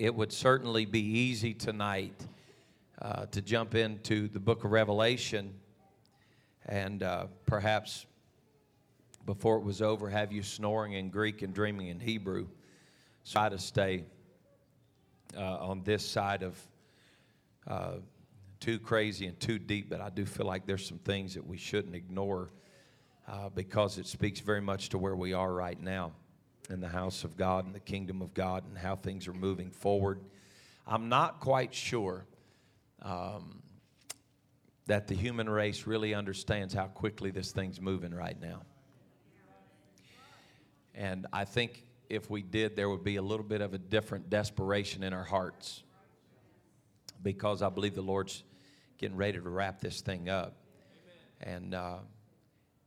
it would certainly be easy tonight uh, to jump into the book of Revelation and uh, perhaps before it was over have you snoring in Greek and dreaming in Hebrew. So I to stay uh, on this side of uh, too crazy and too deep, but I do feel like there's some things that we shouldn't ignore uh, because it speaks very much to where we are right now in the house of God and the kingdom of God and how things are moving forward. I'm not quite sure um, that the human race really understands how quickly this thing's moving right now. And I think if we did, there would be a little bit of a different desperation in our hearts because I believe the Lord's getting ready to wrap this thing up. And uh,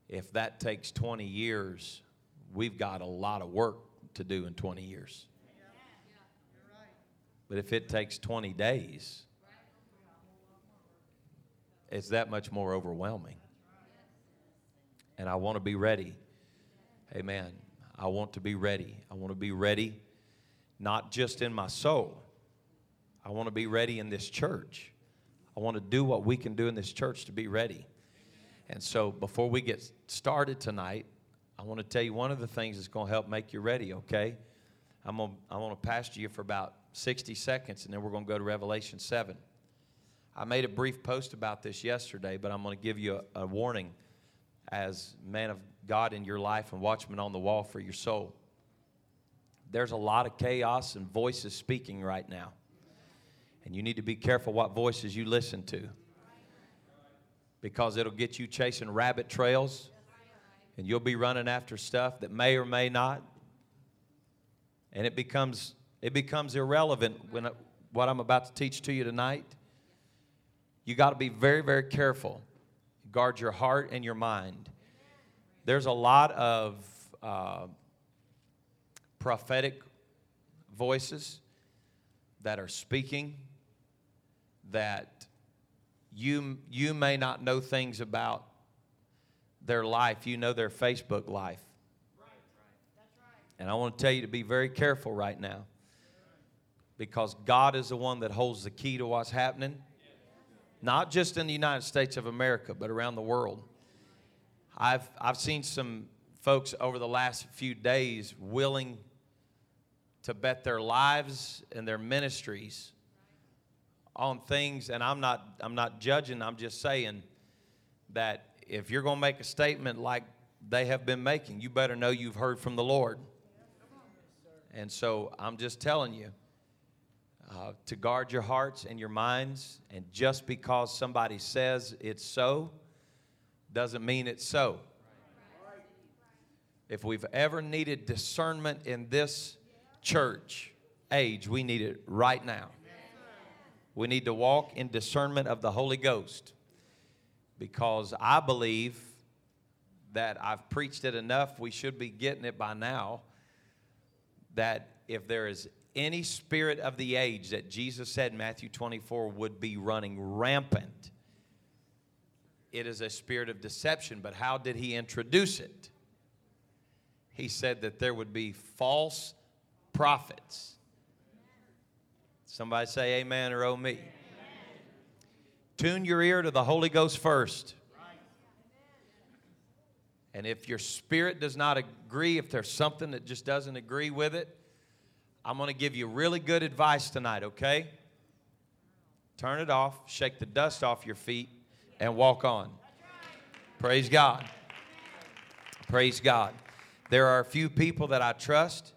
if that takes 20 years, we've got a lot of work to do in 20 years. But if it takes 20 days, it's that much more overwhelming. And I want to be ready. Amen. I want to be ready. I want to be ready not just in my soul, I want to be ready in this church. I want to do what we can do in this church to be ready. And so before we get started tonight, I want to tell you one of the things that's going to help make you ready, okay? I'm going to, I want to pastor you for about 60 seconds, and then we're going to go to Revelation 7. I made a brief post about this yesterday, but I'm going to give you a, a warning as man of God in your life and watchman on the wall for your soul. There's a lot of chaos and voices speaking right now. And you need to be careful what voices you listen to because it'll get you chasing rabbit trails and you'll be running after stuff that may or may not and it becomes it becomes irrelevant when what I'm about to teach to you tonight. You got to be very very careful. Guard your heart and your mind. There's a lot of uh, prophetic voices that are speaking that you you may not know things about their life, you know their Facebook life. And I want to tell you to be very careful right now because God is the one that holds the key to what's happening, not just in the United States of America, but around the world. I've, I've seen some folks over the last few days willing to bet their lives and their ministries on things, and I'm not, I'm not judging, I'm just saying that if you're going to make a statement like they have been making, you better know you've heard from the Lord. And so I'm just telling you uh, to guard your hearts and your minds. And just because somebody says it's so, doesn't mean it's so. If we've ever needed discernment in this church age, we need it right now. We need to walk in discernment of the Holy Ghost because I believe that I've preached it enough, we should be getting it by now. That if there is any spirit of the age that Jesus said in Matthew 24 would be running rampant, it is a spirit of deception. But how did he introduce it? He said that there would be false prophets. Somebody say amen or oh me. Tune your ear to the Holy Ghost first. And if your spirit does not agree, if there's something that just doesn't agree with it, I'm going to give you really good advice tonight, okay? Turn it off, shake the dust off your feet, and walk on. Praise God. Praise God. There are a few people that I trust,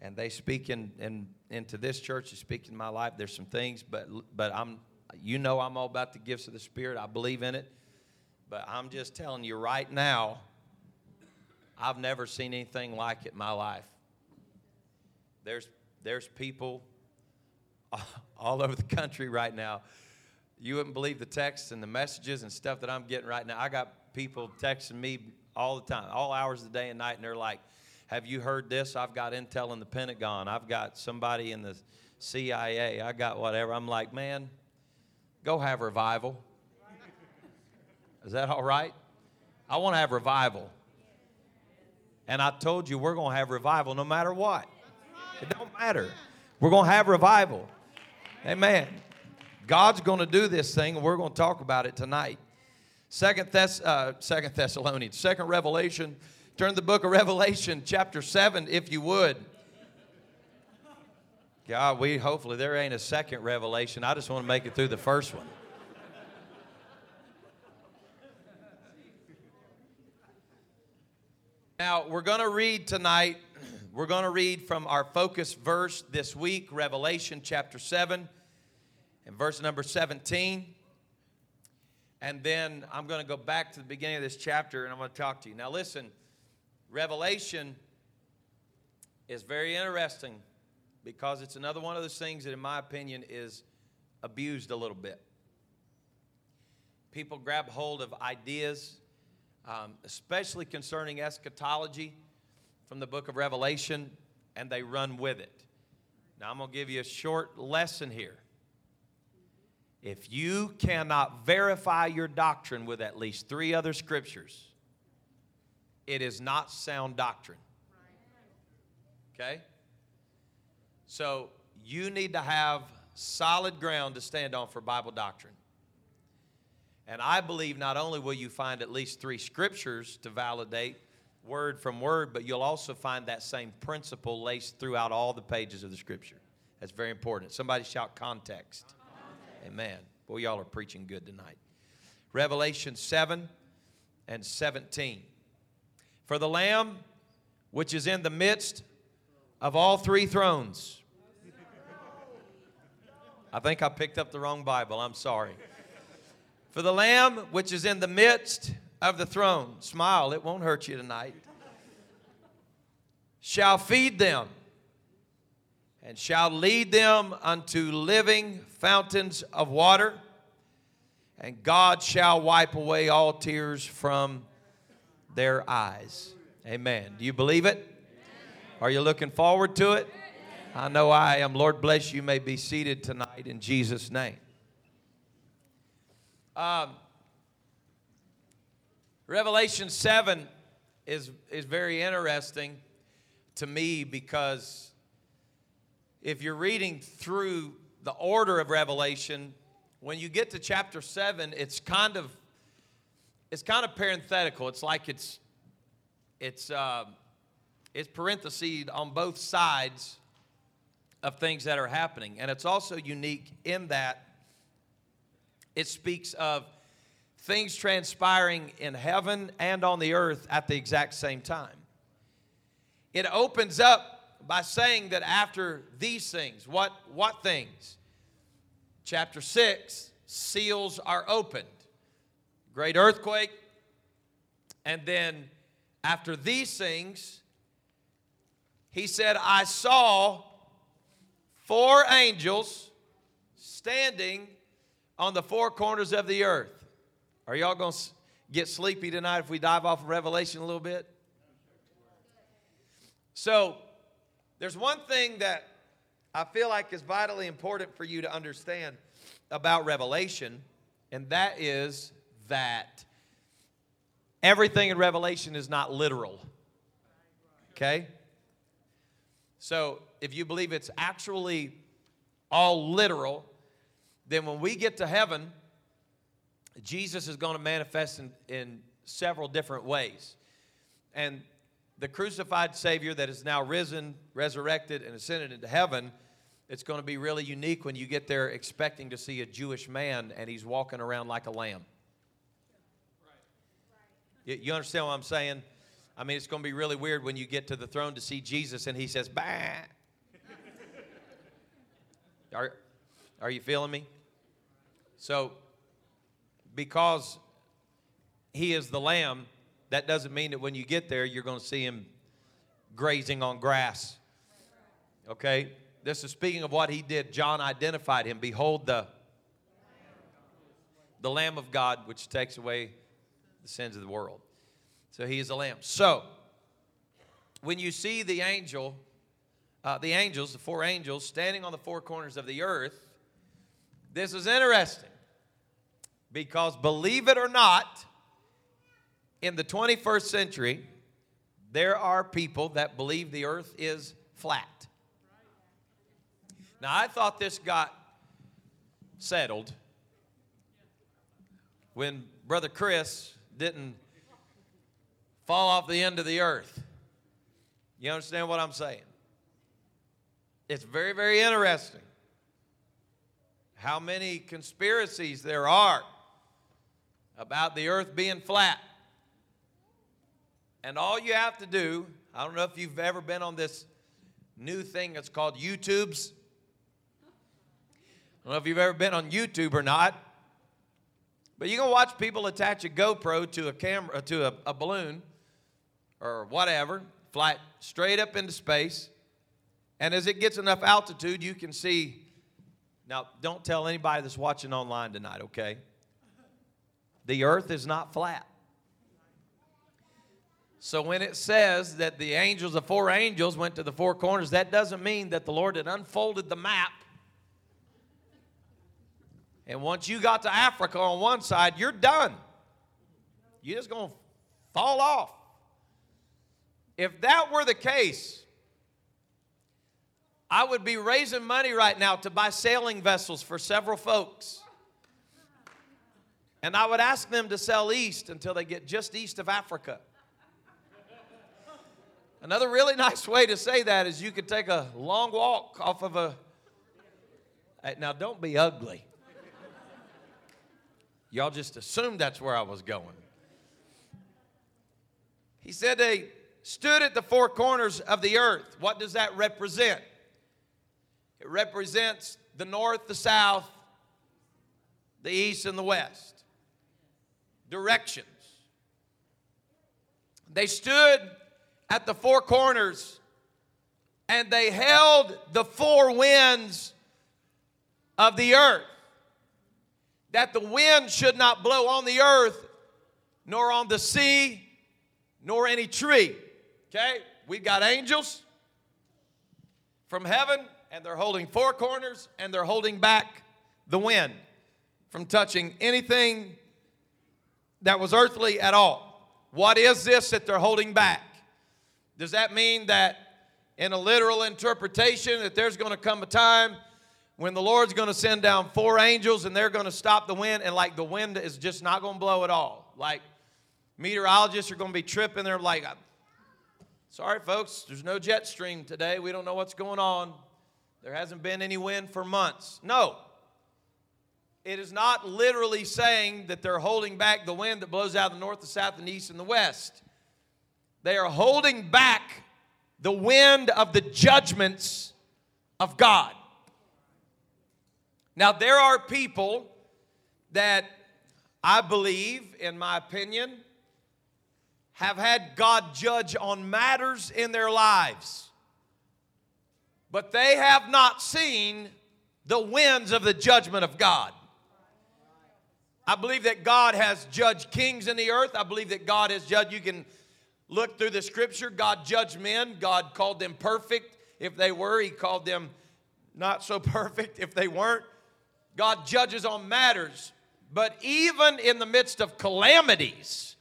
and they speak in, in into this church, they speak in my life. There's some things, but but I'm you know I'm all about the gifts of the Spirit. I believe in it. But I'm just telling you right now, I've never seen anything like it in my life. There's, there's people all over the country right now. You wouldn't believe the texts and the messages and stuff that I'm getting right now. I got people texting me all the time, all hours of the day and night, and they're like, Have you heard this? I've got intel in the Pentagon. I've got somebody in the CIA. I got whatever. I'm like, Man, Go have revival. Is that all right? I want to have revival. And I told you we're going to have revival no matter what. It don't matter. We're going to have revival. Amen. God's going to do this thing, and we're going to talk about it tonight. Second, Thess- uh, Second Thessalonians, Second Revelation. Turn the book of Revelation, chapter 7, if you would. God, we hopefully there ain't a second revelation. I just want to make it through the first one. Now, we're going to read tonight, we're going to read from our focus verse this week, Revelation chapter 7 and verse number 17. And then I'm going to go back to the beginning of this chapter and I'm going to talk to you. Now, listen, Revelation is very interesting because it's another one of those things that, in my opinion, is abused a little bit. People grab hold of ideas, um, especially concerning eschatology from the book of Revelation, and they run with it. Now, I'm going to give you a short lesson here. If you cannot verify your doctrine with at least three other scriptures, it is not sound doctrine. Okay? So you need to have solid ground to stand on for Bible doctrine. And I believe not only will you find at least three scriptures to validate word from word, but you'll also find that same principle laced throughout all the pages of the scripture. That's very important. Somebody shout context. context. Amen. Boy, y'all are preaching good tonight. Revelation 7 and 17. For the Lamb which is in the midst of all three thrones. I think I picked up the wrong Bible. I'm sorry. For the Lamb which is in the midst of the throne, smile, it won't hurt you tonight, shall feed them and shall lead them unto living fountains of water, and God shall wipe away all tears from their eyes. Amen. Do you believe it? Are you looking forward to it? I know I am. Lord bless you. May be seated tonight in Jesus' name. Um, Revelation 7 is, is very interesting to me because if you're reading through the order of Revelation, when you get to chapter 7, it's kind of it's kind of parenthetical. It's like it's it's uh, it's parentheses on both sides of things that are happening. And it's also unique in that it speaks of things transpiring in heaven and on the earth at the exact same time. It opens up by saying that after these things, what, what things? Chapter 6, seals are opened. Great earthquake. And then after these things, he said, I saw four angels standing on the four corners of the earth. Are y'all going to get sleepy tonight if we dive off of Revelation a little bit? So, there's one thing that I feel like is vitally important for you to understand about Revelation, and that is that everything in Revelation is not literal. Okay? So, if you believe it's actually all literal, then when we get to heaven, Jesus is going to manifest in, in several different ways. And the crucified Savior that is now risen, resurrected, and ascended into heaven, it's going to be really unique when you get there expecting to see a Jewish man and he's walking around like a lamb. You understand what I'm saying? I mean, it's going to be really weird when you get to the throne to see Jesus and he says, bah. Are, are you feeling me? So, because he is the lamb, that doesn't mean that when you get there, you're going to see him grazing on grass. Okay? This is speaking of what he did. John identified him. Behold, the, the Lamb of God, which takes away the sins of the world. So he is a lamb. So, when you see the angel, uh, the angels, the four angels, standing on the four corners of the earth, this is interesting because believe it or not, in the 21st century, there are people that believe the earth is flat. Now, I thought this got settled when Brother Chris didn't fall off the end of the earth. You understand what I'm saying? It's very, very interesting how many conspiracies there are about the earth being flat. And all you have to do, I don't know if you've ever been on this new thing that's called YouTubes. I don't know if you've ever been on YouTube or not, but you can watch people attach a GoPro to a camera to a, a balloon or whatever, fly straight up into space, and as it gets enough altitude, you can see. Now, don't tell anybody that's watching online tonight, okay? The earth is not flat. So when it says that the angels, the four angels, went to the four corners, that doesn't mean that the Lord had unfolded the map. And once you got to Africa on one side, you're done. You're just going to fall off. If that were the case, I would be raising money right now to buy sailing vessels for several folks. And I would ask them to sail east until they get just east of Africa. Another really nice way to say that is you could take a long walk off of a. Now, don't be ugly. Y'all just assumed that's where I was going. He said they stood at the four corners of the earth. What does that represent? It represents the north, the south, the east, and the west. Directions. They stood at the four corners and they held the four winds of the earth. That the wind should not blow on the earth, nor on the sea, nor any tree. Okay? We've got angels from heaven, and they're holding four corners, and they're holding back the wind from touching anything that was earthly at all. What is this that they're holding back? Does that mean that in a literal interpretation that there's going to come a time when the Lord's going to send down four angels and they're going to stop the wind and like the wind is just not going to blow at all. Like meteorologists are going to be tripping. They're like, sorry, folks, there's no jet stream today. We don't know what's going on. There hasn't been any wind for months. No. It is not literally saying that they're holding back the wind that blows out of the north, the south, and the east, and the west. They are holding back the wind of the judgments of God. Now, there are people that I believe, in my opinion, have had God judge on matters in their lives, but they have not seen the winds of the judgment of God. I believe that God has judged kings in the earth. I believe that God has judged, you can look through the scripture, God judged men. God called them perfect if they were, He called them not so perfect if they weren't. God judges on matters. But even in the midst of calamities,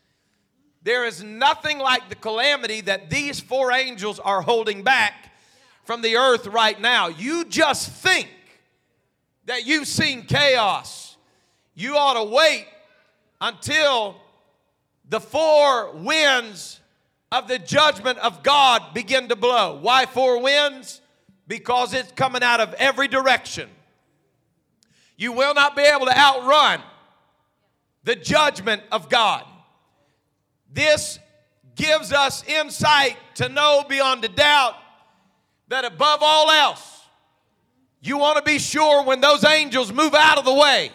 there is nothing like the calamity that these four angels are holding back from the earth right now. You just think that you've seen chaos. You ought to wait until the four winds of the judgment of God begin to blow. Why four winds? Because it's coming out of every direction. You will not be able to outrun the judgment of God. This gives us insight to know beyond a doubt that above all else, you want to be sure when those angels move out of the way.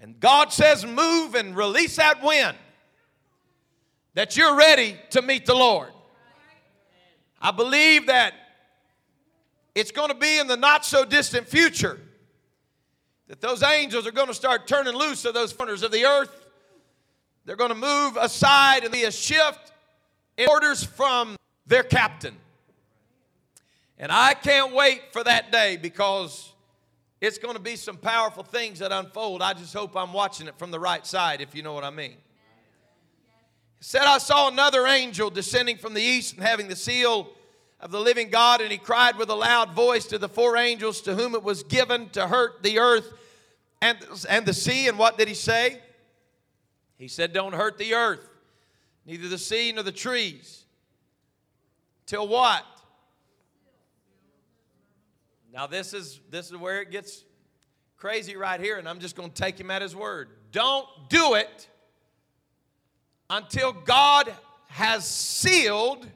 And God says, move and release that wind that you're ready to meet the Lord. I believe that it's going to be in the not so distant future that those angels are going to start turning loose of those corners of the earth. They're going to move aside and be a shift in orders from their captain. And I can't wait for that day because it's going to be some powerful things that unfold. I just hope I'm watching it from the right side, if you know what I mean He said, I saw another angel descending from the east and having the seal of the living God, and he cried with a loud voice to the four angels to whom it was given to hurt the earth and, and the sea. And what did he say? He said, Don't hurt the earth, neither the sea nor the trees. Till what? Now this is this is where it gets crazy right here, and I'm just going to take him at his word. Don't do it until God has sealed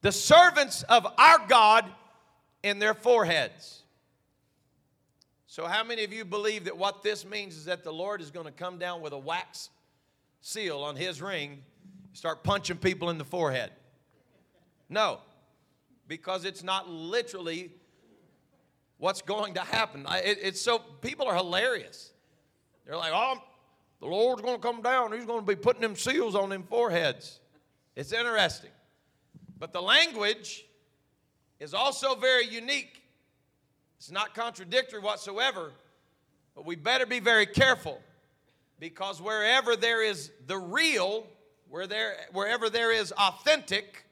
the servants of our God in their foreheads. So, how many of you believe that what this means is that the Lord is going to come down with a wax seal on his ring, start punching people in the forehead? No, because it's not literally what's going to happen. It, it's so, people are hilarious. They're like, oh, the Lord's going to come down. He's going to be putting them seals on them foreheads. It's interesting. But the language is also very unique. It's not contradictory whatsoever, but we better be very careful because wherever there is the real, where there, wherever there is authentic,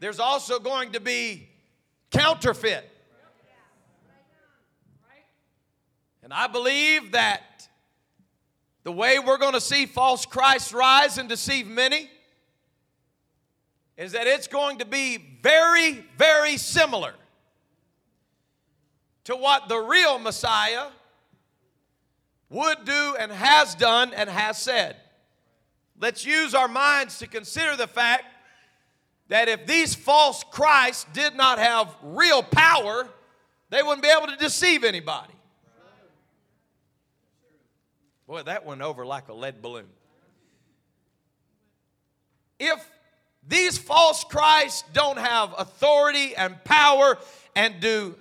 there's also going to be counterfeit. And I believe that the way we're going to see false Christ rise and deceive many is that it's going to be very, very similar to what the real Messiah would do and has done and has said. Let's use our minds to consider the fact that if these false Christs did not have real power, they wouldn't be able to deceive anybody. Boy, that went over like a lead balloon. If these false Christs don't have authority and power and do,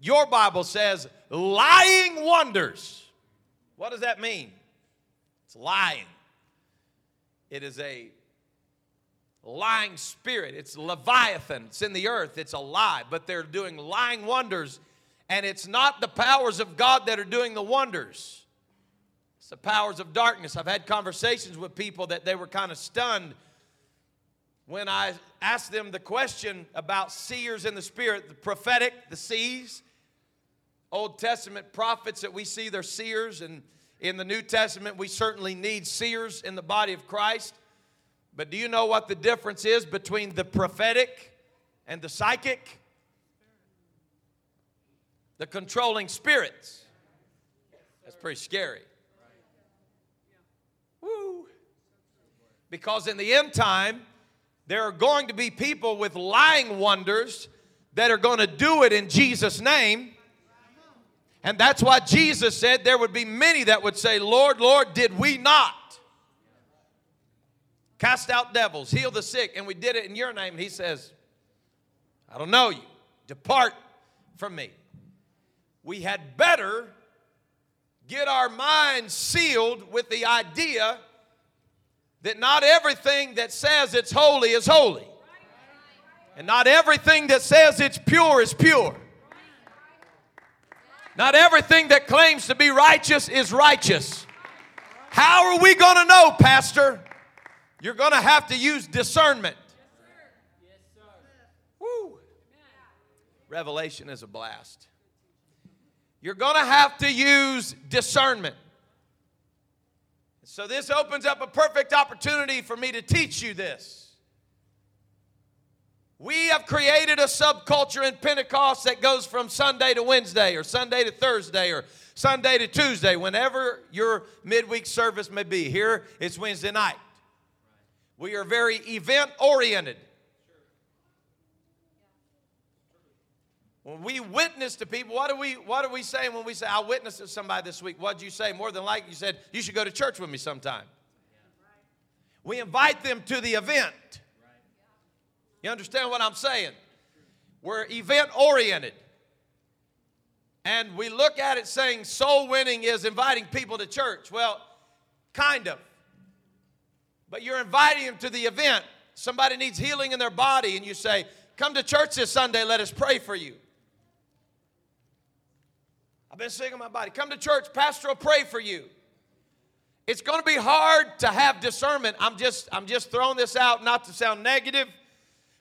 your Bible says, lying wonders. What does that mean? It's lying. It is a lying spirit. It's Leviathan. It's in the earth. It's a lie. But they're doing lying wonders. And it's not the powers of God that are doing the wonders, it's the powers of darkness. I've had conversations with people that they were kind of stunned when I asked them the question about seers in the spirit, the prophetic, the seers, Old Testament prophets that we see, they're seers, and in the New Testament, we certainly need seers in the body of Christ. But do you know what the difference is between the prophetic and the psychic? The controlling spirits. That's pretty scary. Woo. Because in the end time, there are going to be people with lying wonders that are going to do it in Jesus' name. And that's why Jesus said there would be many that would say, Lord, Lord, did we not cast out devils, heal the sick, and we did it in your name? And he says, I don't know you. Depart from me. We had better get our minds sealed with the idea that not everything that says it's holy is holy. And not everything that says it's pure is pure. Not everything that claims to be righteous is righteous. How are we going to know, Pastor? You're going to have to use discernment. Woo. Revelation is a blast. You're going to have to use discernment. So, this opens up a perfect opportunity for me to teach you this. We have created a subculture in Pentecost that goes from Sunday to Wednesday, or Sunday to Thursday, or Sunday to Tuesday, whenever your midweek service may be. Here, it's Wednesday night. We are very event oriented. When we witness to people, what do we what are we saying when we say I witnessed to somebody this week? What'd you say? More than likely you said you should go to church with me sometime. We invite them to the event. You understand what I'm saying? We're event oriented. And we look at it saying soul winning is inviting people to church. Well, kind of. But you're inviting them to the event. Somebody needs healing in their body, and you say, Come to church this Sunday, let us pray for you. I've been sick in my body. Come to church, pastor will pray for you. It's going to be hard to have discernment. I'm just I'm just throwing this out not to sound negative,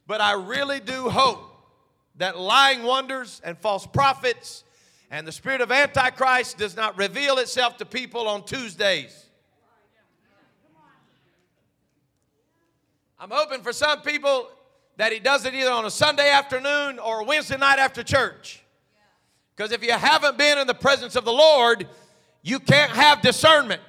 But I really do hope that lying wonders and false prophets and the spirit of Antichrist does not reveal itself to people on Tuesdays. I'm hoping for some people that he does it either on a Sunday afternoon or Wednesday night after church. Because if you haven't been in the presence of the Lord, you can't have discernment.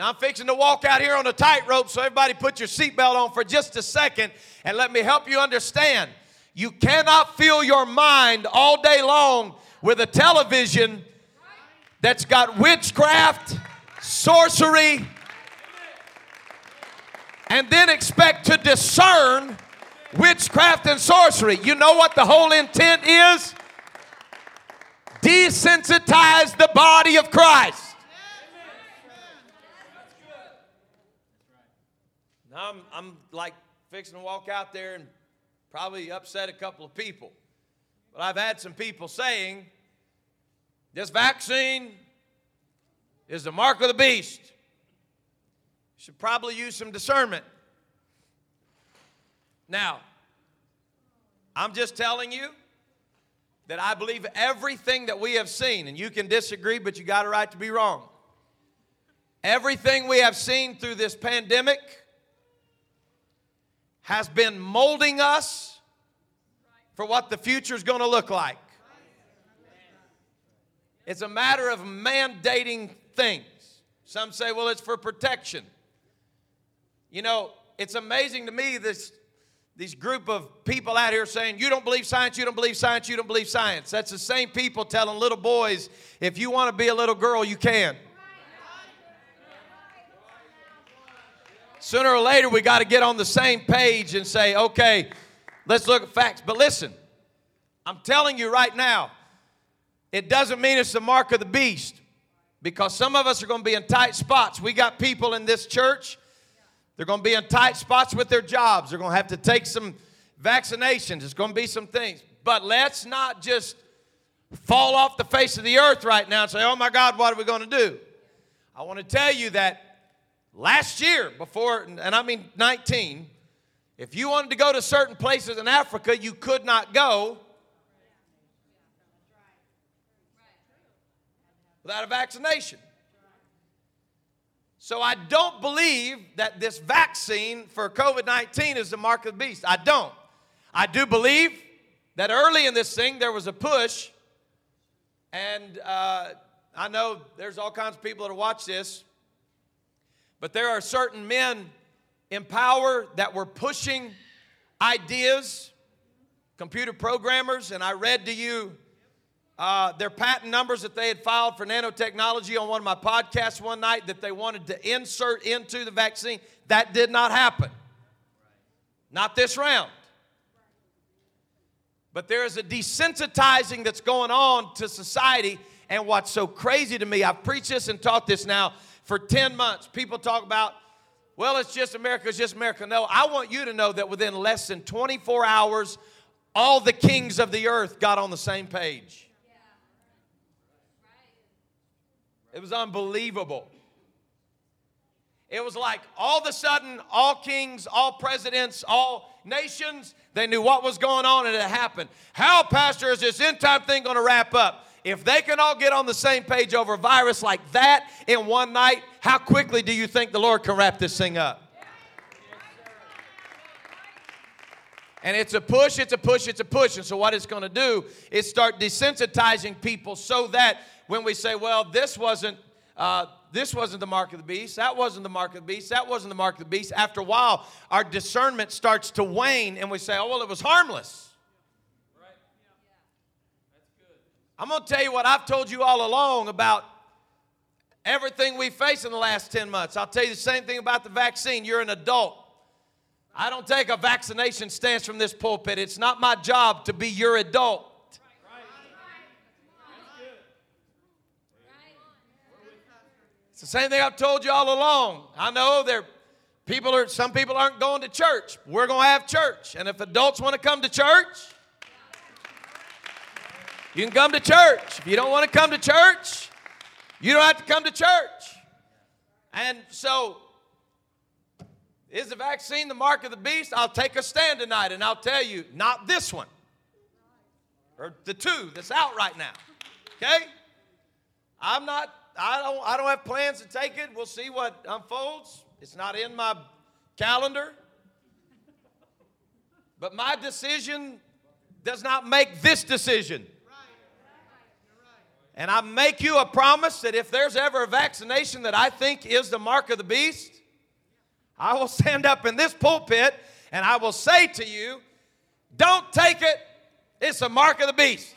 Now I'm fixing to walk out here on a tightrope, so everybody put your seatbelt on for just a second and let me help you understand. You cannot fill your mind all day long with a television that's got witchcraft, sorcery, and then expect to discern witchcraft and sorcery. You know what the whole intent is? Desensitize the body of Christ. Now I'm, I'm like fixing to walk out there and probably upset a couple of people. But I've had some people saying this vaccine is the mark of the beast You should probably use some discernment. Now, I'm just telling you that I believe everything that we have seen, and you can disagree, but you got a right to be wrong. Everything we have seen through this pandemic has been molding us for what the future is going to look like. It's a matter of mandating things. Some say, well, it's for protection. You know, it's amazing to me this these group of people out here saying, You don't believe science, you don't believe science, you don't believe science. That's the same people telling little boys, If you want to be a little girl, you can. Sooner or later, we got to get on the same page and say, Okay, let's look at facts. But listen, I'm telling you right now, it doesn't mean it's the mark of the beast because some of us are going to be in tight spots. We got people in this church they're going to be in tight spots with their jobs. They're going to have to take some vaccinations. There's going to be some things. But let's not just fall off the face of the earth right now and say, oh my God, what are we going to do? I want to tell you that last year, before, and I mean 19, if you wanted to go to certain places in Africa, you could not go without a vaccination. So I don't believe that this vaccine for COVID 19 is the mark of the beast. I don't. I do believe that early in this thing there was a push, and uh, I know there's all kinds of people that watch this, but there are certain men in power that were pushing ideas, computer programmers, and I read to you uh, their patent numbers that they had filed for nanotechnology on one of my podcasts one night that they wanted to insert into the vaccine. That did not happen. Not this round. But there is a desensitizing that's going on to society. And what's so crazy to me, I've preached this and taught this now for 10 months. People talk about, well, it's just America, it's just America. No, I want you to know that within less than 24 hours, all the kings of the earth got on the same page. It was unbelievable. It was like all of a sudden, all kings, all presidents, all nations, they knew what was going on and it happened. How, Pastor, is this end time thing going to wrap up? If they can all get on the same page over a virus like that in one night, how quickly do you think the Lord can wrap this thing up? And it's a push, it's a push, it's a push. And so, what it's going to do is start desensitizing people so that when we say, well, this wasn't. Uh, this wasn't the mark of the beast. That wasn't the mark of the beast. That wasn't the mark of the beast. After a while, our discernment starts to wane and we say, oh, well, it was harmless. Right. I'm going to tell you what I've told you all along about everything we face in the last 10 months. I'll tell you the same thing about the vaccine. You're an adult. I don't take a vaccination stance from this pulpit. It's not my job to be your adult. It's the same thing I've told you all along. I know there people are some people aren't going to church. We're going to have church. And if adults want to come to church, you can come to church. If you don't want to come to church, you don't have to come to church. And so Is the vaccine the mark of the beast? I'll take a stand tonight and I'll tell you, not this one. Or the two that's out right now. Okay? I'm not, I don't, I don't have plans to take it. We'll see what unfolds. It's not in my calendar. But my decision does not make this decision. And I make you a promise that if there's ever a vaccination that I think is the mark of the beast, I will stand up in this pulpit and I will say to you, don't take it, it's a mark of the beast.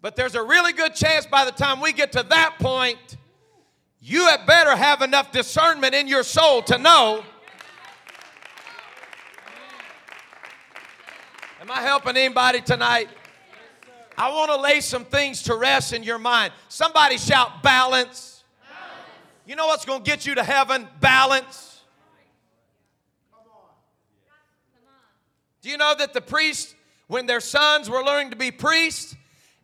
But there's a really good chance by the time we get to that point, you had better have enough discernment in your soul to know. Am I helping anybody tonight? I want to lay some things to rest in your mind. Somebody shout balance. balance. You know what's going to get you to heaven? Balance. Do you know that the priests, when their sons were learning to be priests,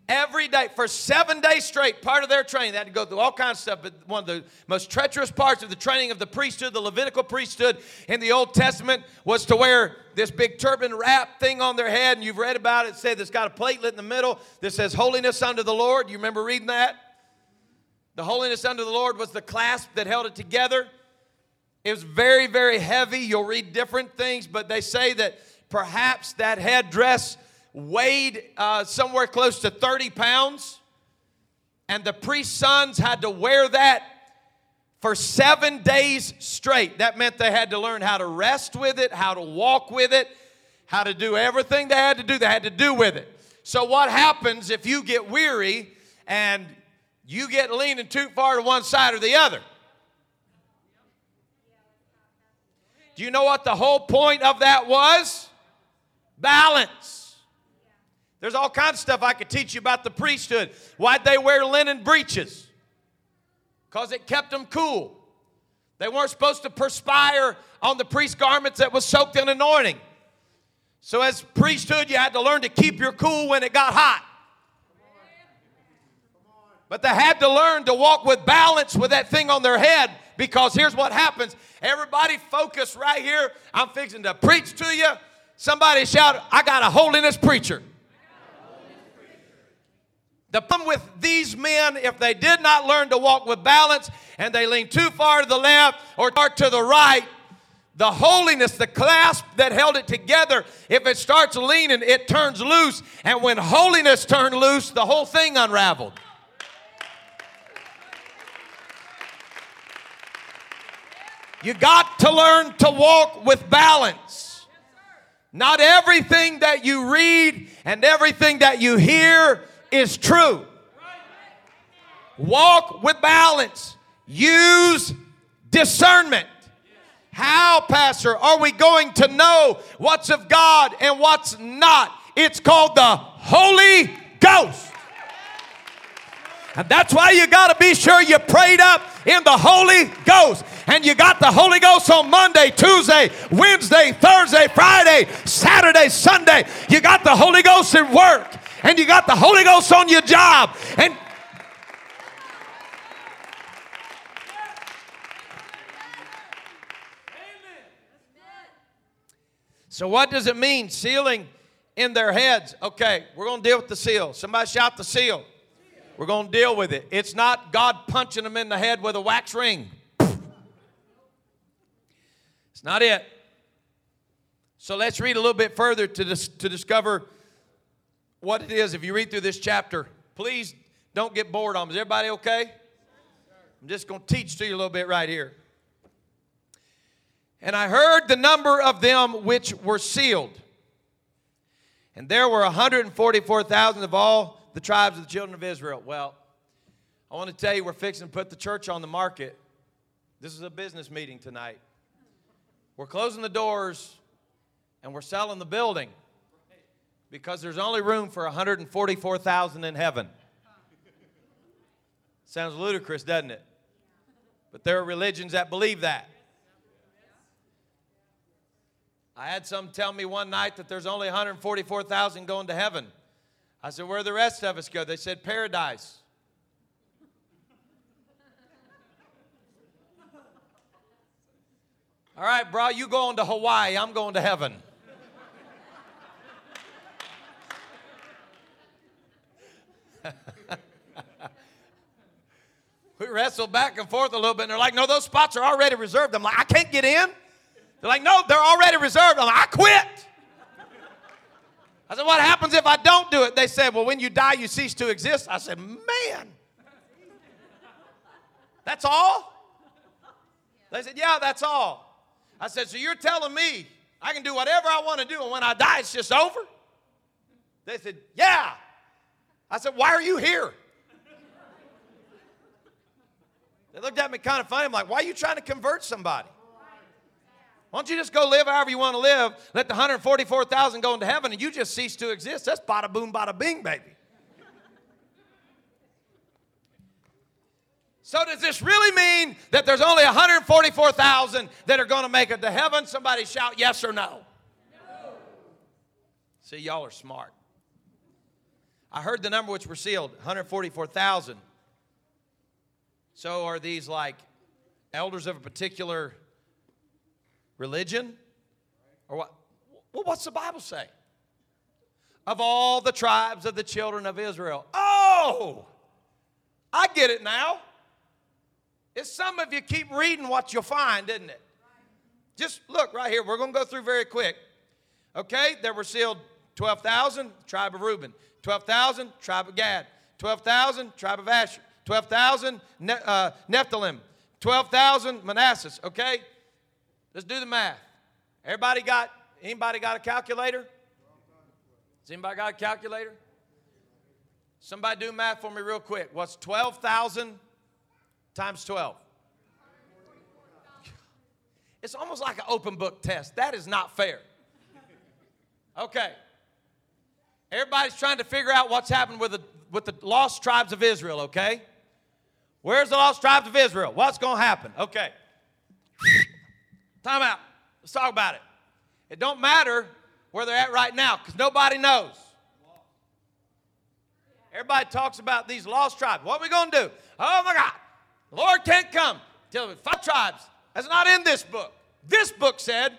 every day for seven days straight part of their training they had to go through all kinds of stuff but one of the most treacherous parts of the training of the priesthood the levitical priesthood in the old testament was to wear this big turban wrap thing on their head and you've read about it, it said it's got a platelet in the middle that says holiness unto the lord. You remember reading that? The holiness unto the lord was the clasp that held it together. It was very very heavy. You'll read different things but they say that perhaps that headdress weighed uh, somewhere close to 30 pounds. And the priest's sons had to wear that for seven days straight. That meant they had to learn how to rest with it, how to walk with it, how to do everything they had to do, they had to do with it. So, what happens if you get weary and you get leaning too far to one side or the other? Do you know what the whole point of that was? Balance. There's all kinds of stuff I could teach you about the priesthood. Why'd they wear linen breeches? Because it kept them cool. They weren't supposed to perspire on the priest garments that was soaked in anointing. So, as priesthood, you had to learn to keep your cool when it got hot. But they had to learn to walk with balance with that thing on their head because here's what happens. Everybody focus right here. I'm fixing to preach to you. Somebody shout, I got a holiness preacher. The problem with these men, if they did not learn to walk with balance and they lean too far to the left or to the right, the holiness, the clasp that held it together, if it starts leaning, it turns loose. And when holiness turned loose, the whole thing unraveled. You got to learn to walk with balance. Not everything that you read and everything that you hear is true. Walk with balance. Use discernment. How, Pastor, are we going to know what's of God and what's not? It's called the Holy Ghost. And that's why you got to be sure you prayed up in the Holy Ghost. And you got the Holy Ghost on Monday, Tuesday, Wednesday, Thursday, Friday, Saturday, Sunday. You got the Holy Ghost at work and you got the Holy Ghost on your job. And So, what does it mean, sealing in their heads? Okay, we're going to deal with the seal. Somebody shout the seal. We're going to deal with it. It's not God punching them in the head with a wax ring. It's not it. So, let's read a little bit further to, dis- to discover what it is if you read through this chapter. Please don't get bored on me. Is everybody okay? I'm just going to teach to you a little bit right here. And I heard the number of them which were sealed. And there were 144,000 of all the tribes of the children of Israel. Well, I want to tell you, we're fixing to put the church on the market. This is a business meeting tonight. We're closing the doors and we're selling the building because there's only room for 144,000 in heaven. Sounds ludicrous, doesn't it? But there are religions that believe that. I had some tell me one night that there's only 144,000 going to heaven. I said, Where the rest of us go? They said, Paradise. All right, bro, you going to Hawaii, I'm going to heaven. We wrestled back and forth a little bit, and they're like, no, those spots are already reserved. I'm like, I can't get in. They're like, no, they're already reserved. I'm like, I quit. I said, what happens if I don't do it? They said, well, when you die, you cease to exist. I said, man, that's all? They said, yeah, that's all. I said, so you're telling me I can do whatever I want to do, and when I die, it's just over? They said, yeah. I said, why are you here? They looked at me kind of funny. I'm like, why are you trying to convert somebody? Why don't you just go live however you want to live? Let the 144,000 go into heaven and you just cease to exist. That's bada boom, bada bing, baby. So, does this really mean that there's only 144,000 that are going to make it to heaven? Somebody shout yes or no. no. See, y'all are smart. I heard the number which were sealed 144,000. So, are these like elders of a particular religion? Or what? Well, what's the Bible say? Of all the tribes of the children of Israel. Oh, I get it now. It's some of you keep reading what you'll find, isn't it? Just look right here. We're going to go through very quick. Okay, there were sealed 12,000, tribe of Reuben. 12,000, tribe of Gad. 12,000, tribe of Asher. 12,000, ne- uh, Nephilim. 12,000, Manasseh. Okay, let's do the math. Everybody got, anybody got a calculator? Has anybody got a calculator? Somebody do math for me real quick. What's 12,000 times 12? It's almost like an open book test. That is not fair. Okay. Everybody's trying to figure out what's happened with the, with the lost tribes of Israel, okay? Where's the lost tribes of Israel? What's going to happen? Okay. Time out. Let's talk about it. It don't matter where they're at right now because nobody knows. Everybody talks about these lost tribes. What are we going to do? Oh my God. The Lord can't come till five tribes. That's not in this book. This book said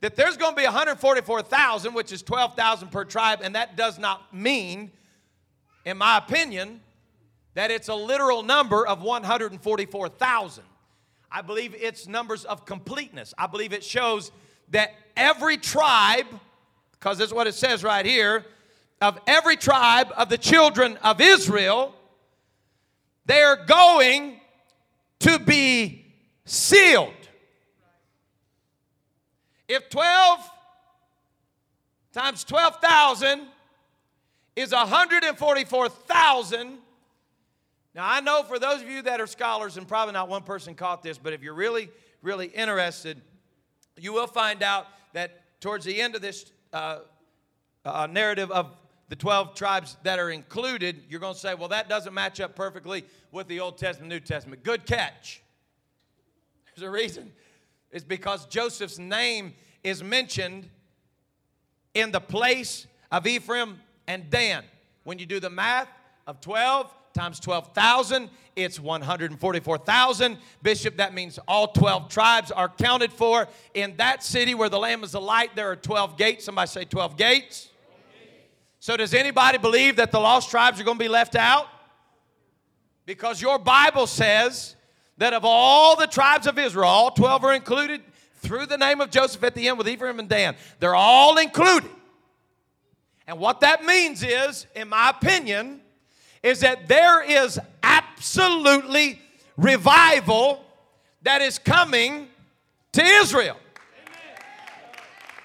that there's going to be 144,000, which is 12,000 per tribe, and that does not mean, in my opinion, that it's a literal number of 144,000. I believe it's numbers of completeness. I believe it shows that every tribe, because that's what it says right here, of every tribe of the children of Israel, they are going to be sealed. If 12 times 12,000 is 144,000, now I know for those of you that are scholars, and probably not one person caught this, but if you're really, really interested, you will find out that towards the end of this uh, uh, narrative of the 12 tribes that are included, you're going to say, well, that doesn't match up perfectly with the Old Testament, New Testament. Good catch. There's a reason. It's because Joseph's name is mentioned in the place of Ephraim and Dan. When you do the math of 12 times 12,000, it's 144,000. Bishop, that means all 12 tribes are counted for. In that city where the Lamb is the light, there are 12 gates. Somebody say 12 gates. So, does anybody believe that the lost tribes are going to be left out? Because your Bible says that of all the tribes of Israel, all 12 are included through the name of Joseph at the end with Ephraim and Dan. They're all included. And what that means is, in my opinion, is that there is absolutely revival that is coming to Israel.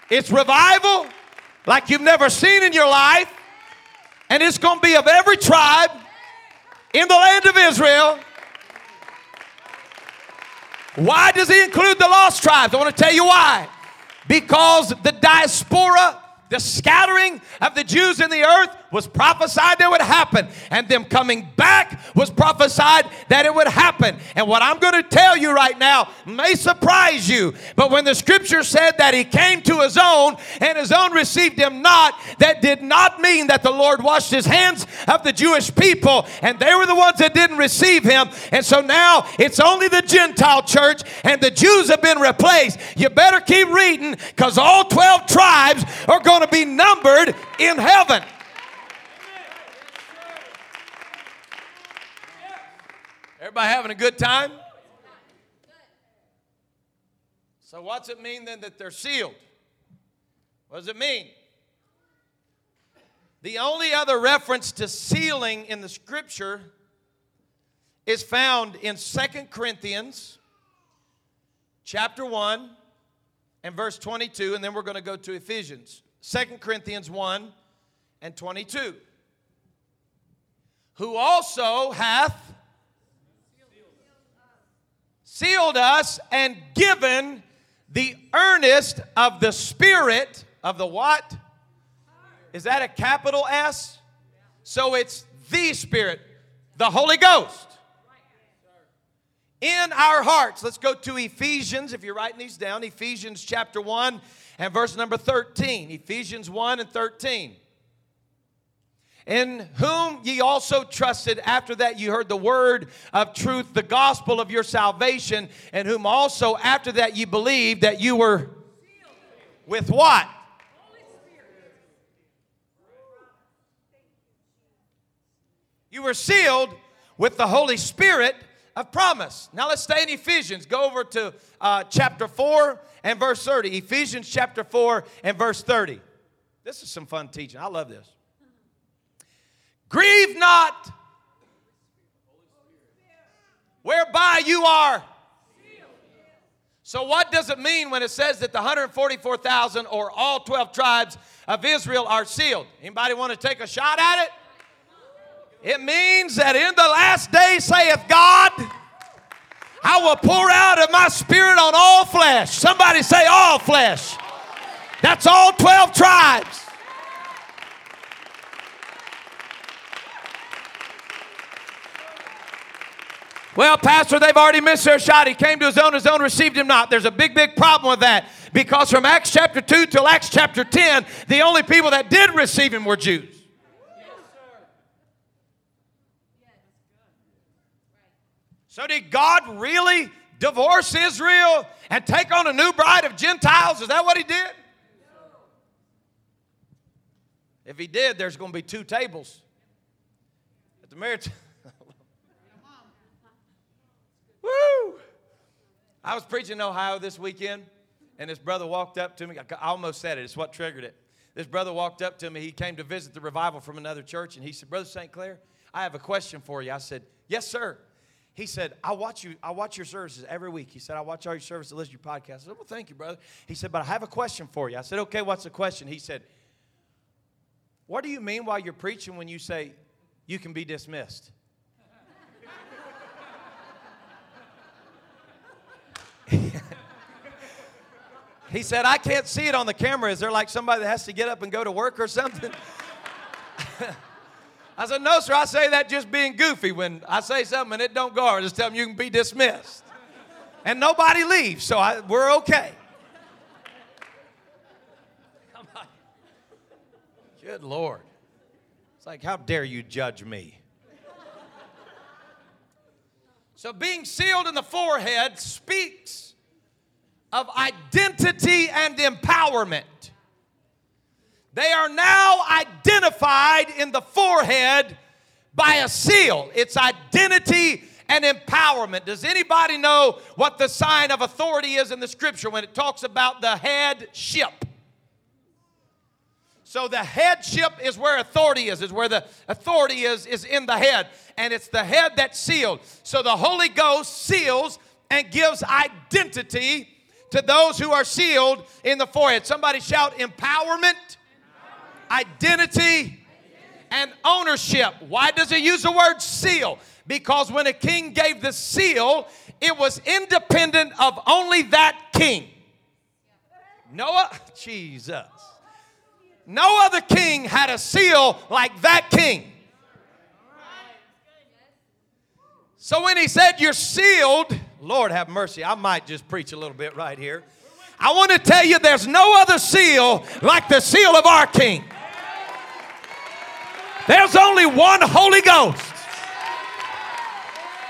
It's revival like you've never seen in your life, and it's going to be of every tribe in the land of Israel why does he include the lost tribes? I want to tell you why. Because the diaspora the scattering of the Jews in the earth was prophesied that would happen, and them coming back was prophesied that it would happen. And what I'm going to tell you right now may surprise you, but when the scripture said that he came to his own and his own received him not, that did not mean that the Lord washed his hands of the Jewish people, and they were the ones that didn't receive him. And so now it's only the Gentile church, and the Jews have been replaced. You better keep reading because all 12 tribes are going to be numbered in heaven. Everybody having a good time? So, what's it mean then that they're sealed? What does it mean? The only other reference to sealing in the scripture is found in Second Corinthians chapter 1 and verse 22, and then we're going to go to Ephesians. Second Corinthians 1 and 22. Who also hath sealed us and given the earnest of the Spirit of the what? Is that a capital S? So it's the Spirit, the Holy Ghost. In our hearts. Let's go to Ephesians, if you're writing these down. Ephesians chapter 1 and verse number 13. Ephesians 1 and 13 in whom ye also trusted after that you heard the word of truth, the gospel of your salvation, and whom also after that ye believed that you were with what? You were sealed with the Holy Spirit of promise. Now let's stay in Ephesians. Go over to uh, chapter 4 and verse 30. Ephesians chapter 4 and verse 30. This is some fun teaching. I love this. Grieve not, whereby you are. So, what does it mean when it says that the 144,000 or all 12 tribes of Israel are sealed? Anybody want to take a shot at it? It means that in the last day, saith God, I will pour out of my spirit on all flesh. Somebody say, all flesh. That's all 12 tribes. Well, Pastor, they've already missed their shot. He came to his own, his own received him not. There's a big, big problem with that because from Acts chapter 2 till Acts chapter 10, the only people that did receive him were Jews. So, did God really divorce Israel and take on a new bride of Gentiles? Is that what he did? If he did, there's going to be two tables at the marriage. Woo! I was preaching in Ohio this weekend, and this brother walked up to me. I almost said it, it's what triggered it. This brother walked up to me. He came to visit the revival from another church, and he said, Brother St. Clair, I have a question for you. I said, Yes, sir. He said, I watch you, I watch your services every week. He said, I watch all your services, listen to your podcast. I said, Well, thank you, brother. He said, But I have a question for you. I said, Okay, what's the question? He said, What do you mean while you're preaching when you say you can be dismissed? he said, I can't see it on the camera. Is there like somebody that has to get up and go to work or something? I said, No, sir, I say that just being goofy. When I say something and it don't go, I just tell them you can be dismissed. And nobody leaves, so I, we're okay. Good Lord. It's like, how dare you judge me? So, being sealed in the forehead speaks of identity and empowerment. They are now identified in the forehead by a seal. It's identity and empowerment. Does anybody know what the sign of authority is in the scripture when it talks about the headship? So the headship is where authority is, is where the authority is, is in the head. And it's the head that's sealed. So the Holy Ghost seals and gives identity to those who are sealed in the forehead. Somebody shout empowerment, identity, and ownership. Why does it use the word seal? Because when a king gave the seal, it was independent of only that king. Noah, Jesus. No other king had a seal like that king. So when he said, You're sealed, Lord have mercy, I might just preach a little bit right here. I want to tell you there's no other seal like the seal of our king. There's only one Holy Ghost.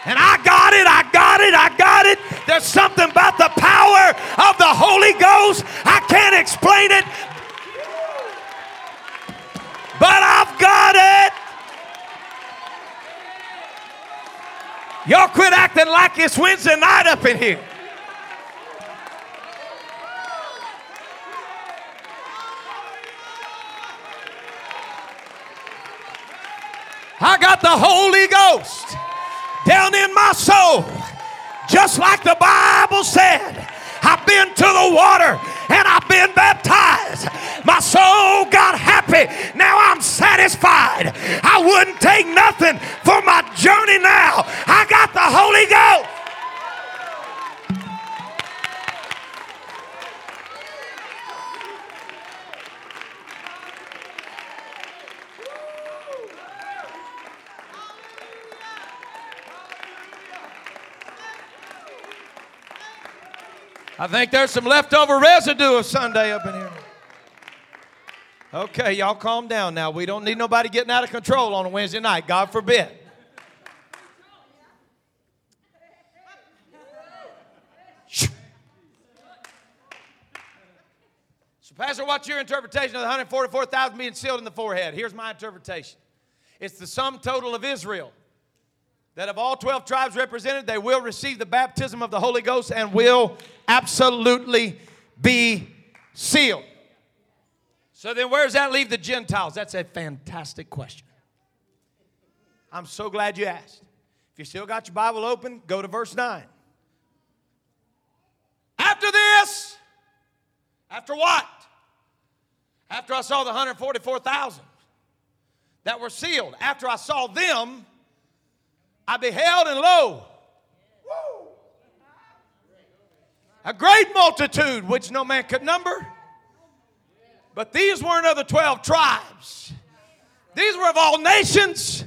And I got it, I got it, I got it. There's something about the power of the Holy Ghost. I can't explain it, but I've got it. Y'all quit acting like it's Wednesday night up in here. I got the Holy Ghost down in my soul, just like the Bible said. I've been to the water and I've been baptized. My soul got happy. Now I'm satisfied. I wouldn't take nothing for my journey now. I got the Holy Ghost. I think there's some leftover residue of Sunday up in here. Okay, y'all calm down now. We don't need nobody getting out of control on a Wednesday night. God forbid. So, Pastor, what's your interpretation of the 144,000 being sealed in the forehead? Here's my interpretation it's the sum total of Israel that of all 12 tribes represented, they will receive the baptism of the Holy Ghost and will absolutely be sealed. So then, where does that leave the Gentiles? That's a fantastic question. I'm so glad you asked. If you still got your Bible open, go to verse 9. After this, after what? After I saw the 144,000 that were sealed, after I saw them, I beheld and lo, a great multitude which no man could number. But these weren't of the 12 tribes. These were of all nations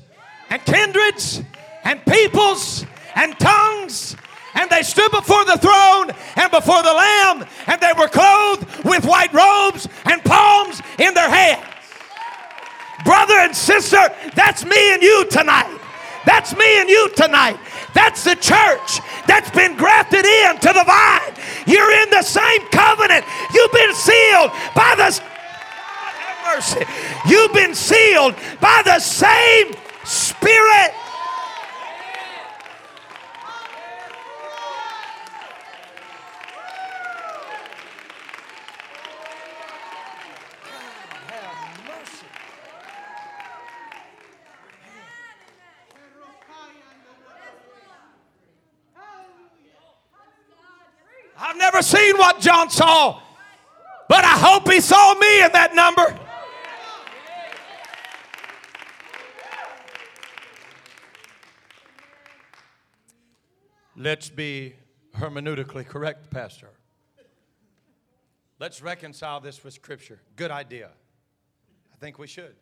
and kindreds and peoples and tongues. And they stood before the throne and before the Lamb, and they were clothed with white robes and palms in their hands. Brother and sister, that's me and you tonight. That's me and you tonight. That's the church that's been grafted into the vine. You're in the same covenant. You've been sealed by the mercy. You've been sealed by the same Spirit. I've never seen what John saw, but I hope he saw me in that number. Let's be hermeneutically correct, Pastor. Let's reconcile this with Scripture. Good idea. I think we should.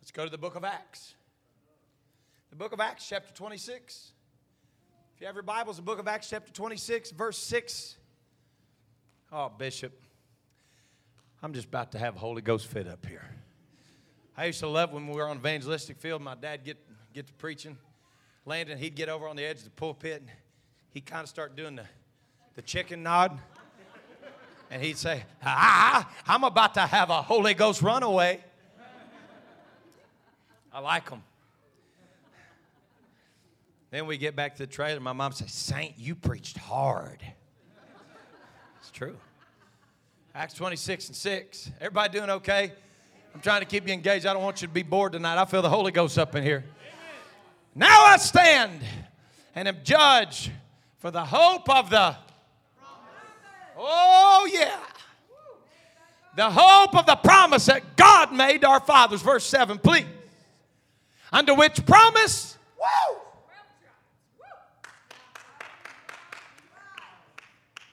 Let's go to the book of Acts. The book of Acts, chapter 26. You have your Bibles, the book of Acts, chapter 26, verse 6. Oh, Bishop, I'm just about to have Holy Ghost fit up here. I used to love when we were on evangelistic field, my dad get, get to preaching. Landon, he'd get over on the edge of the pulpit. And he'd kind of start doing the, the chicken nod. And he'd say, ah, I'm about to have a Holy Ghost runaway. I like them. Then we get back to the trailer. My mom says, Saint, you preached hard. It's true. Acts 26 and 6. Everybody doing okay? I'm trying to keep you engaged. I don't want you to be bored tonight. I feel the Holy Ghost up in here. Now I stand and am judged for the hope of the. Oh, yeah. The hope of the promise that God made to our fathers. Verse 7, please. Under which promise, woo,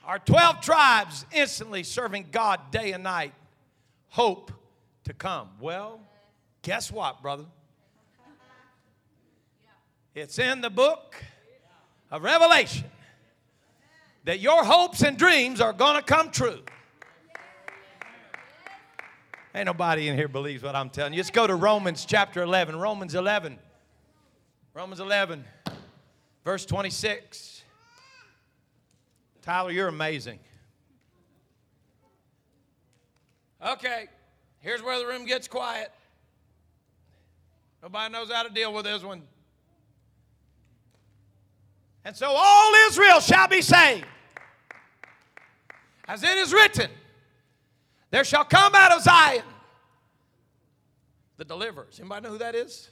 our 12 tribes instantly serving God day and night hope to come. Well, guess what, brother? It's in the book of Revelation that your hopes and dreams are going to come true. Ain't nobody in here believes what I'm telling you. Let's go to Romans chapter 11. Romans 11. Romans 11, verse 26. Tyler, you're amazing. Okay, here's where the room gets quiet. Nobody knows how to deal with this one. And so all Israel shall be saved. As it is written, there shall come out of Zion the deliverers. Anybody know who that is?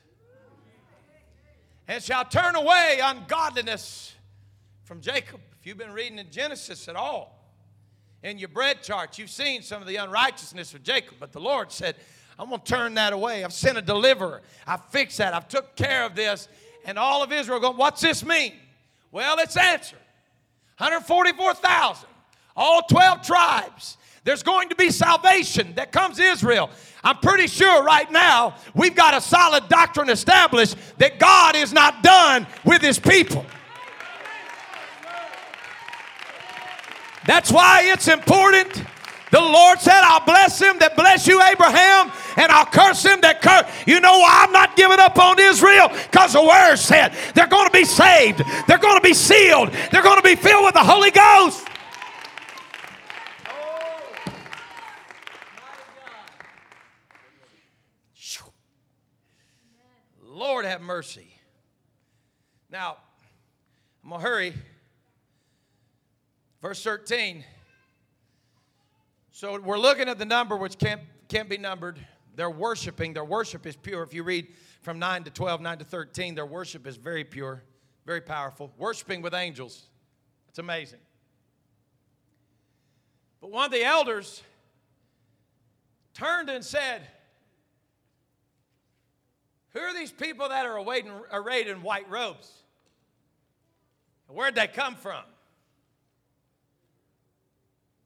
And shall turn away ungodliness from Jacob. You've been reading in Genesis at all, in your bread charts, you've seen some of the unrighteousness of Jacob, but the Lord said, I'm going to turn that away. I've sent a deliverer. I've fixed that. I've took care of this. And all of Israel going, what's this mean? Well, it's answered. 144,000, all 12 tribes. There's going to be salvation that comes Israel. I'm pretty sure right now we've got a solid doctrine established that God is not done with his people. That's why it's important. The Lord said, I'll bless him that bless you, Abraham, and I'll curse him that curse. You know why I'm not giving up on Israel? Because the word said they're going to be saved, they're going to be sealed, they're going to be filled with the Holy Ghost. Oh, Lord have mercy. Now, I'm going to hurry. Verse 13. So we're looking at the number which can't, can't be numbered. They're worshiping. Their worship is pure. If you read from 9 to 12, 9 to 13, their worship is very pure, very powerful. Worshiping with angels. It's amazing. But one of the elders turned and said, Who are these people that are arrayed in white robes? Where'd they come from?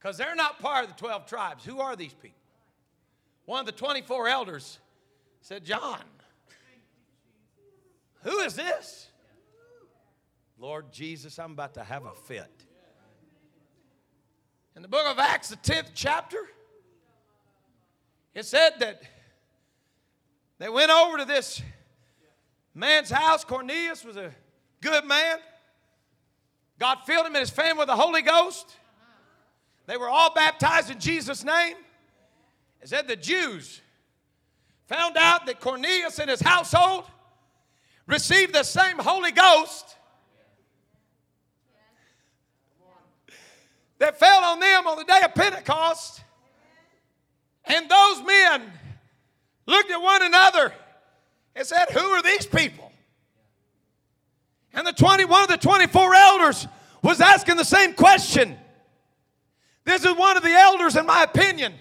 Because they're not part of the 12 tribes. Who are these people? One of the 24 elders said, John, who is this? Lord Jesus, I'm about to have a fit. In the book of Acts, the 10th chapter, it said that they went over to this man's house. Cornelius was a good man. God filled him and his family with the Holy Ghost. They were all baptized in Jesus' name. It said the Jews found out that Cornelius and his household received the same Holy Ghost that fell on them on the day of Pentecost. And those men looked at one another and said, Who are these people? And the 20, one of the 24 elders was asking the same question. This is one of the elders, in my opinion,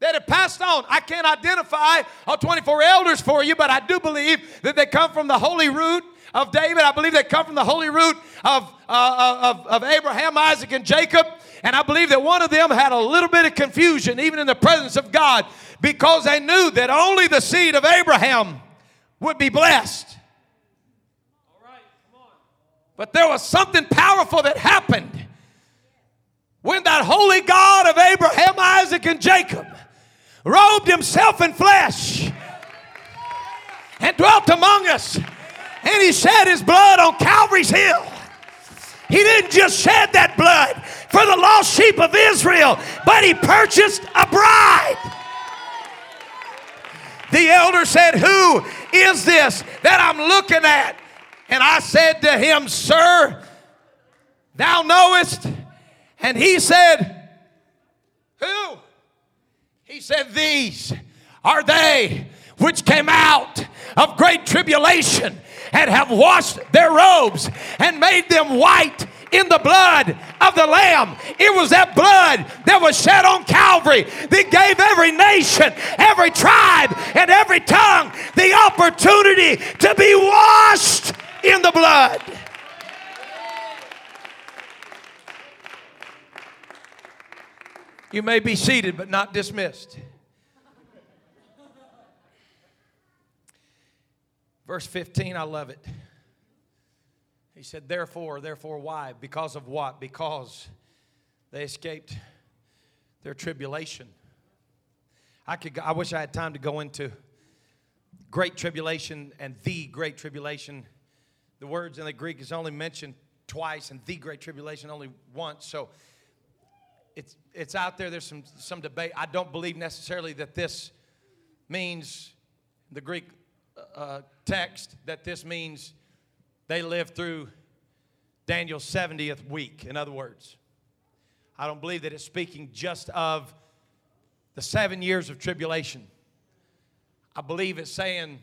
that have passed on. I can't identify all 24 elders for you, but I do believe that they come from the holy root of David. I believe they come from the holy root of, uh, of, of Abraham, Isaac, and Jacob. And I believe that one of them had a little bit of confusion, even in the presence of God, because they knew that only the seed of Abraham would be blessed. But there was something powerful that happened when that holy God of Abraham, Isaac, and Jacob robed himself in flesh and dwelt among us, and he shed his blood on Calvary's hill. He didn't just shed that blood for the lost sheep of Israel, but he purchased a bride. The elder said, Who is this that I'm looking at? And I said to him, Sir, thou knowest and he said, Who? He said, These are they which came out of great tribulation and have washed their robes and made them white in the blood of the Lamb. It was that blood that was shed on Calvary that gave every nation, every tribe, and every tongue the opportunity to be washed in the blood. You may be seated, but not dismissed. Verse 15, I love it. He said, Therefore, therefore, why? Because of what? Because they escaped their tribulation. I, could, I wish I had time to go into great tribulation and the great tribulation. The words in the Greek is only mentioned twice, and the great tribulation only once. So it's, it's out there. There's some, some debate. I don't believe necessarily that this means the Greek uh, text that this means they lived through Daniel's 70th week. In other words, I don't believe that it's speaking just of the seven years of tribulation. I believe it's saying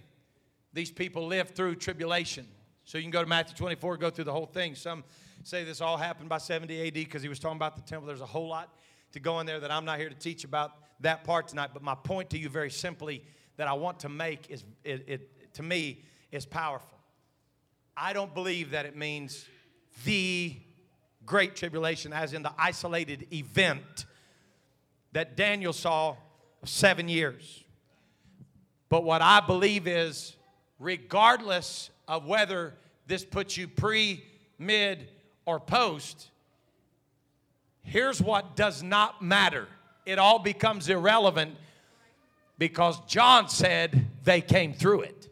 these people lived through tribulation. So you can go to Matthew 24, go through the whole thing. Some say this all happened by 70 AD because he was talking about the temple. There's a whole lot to go in there that I'm not here to teach about that part tonight. But my point to you, very simply, that I want to make is it, it to me is powerful. I don't believe that it means the great tribulation, as in the isolated event that Daniel saw seven years. But what I believe is, regardless of whether this puts you pre, mid, or post, here's what does not matter. It all becomes irrelevant because John said they came through it.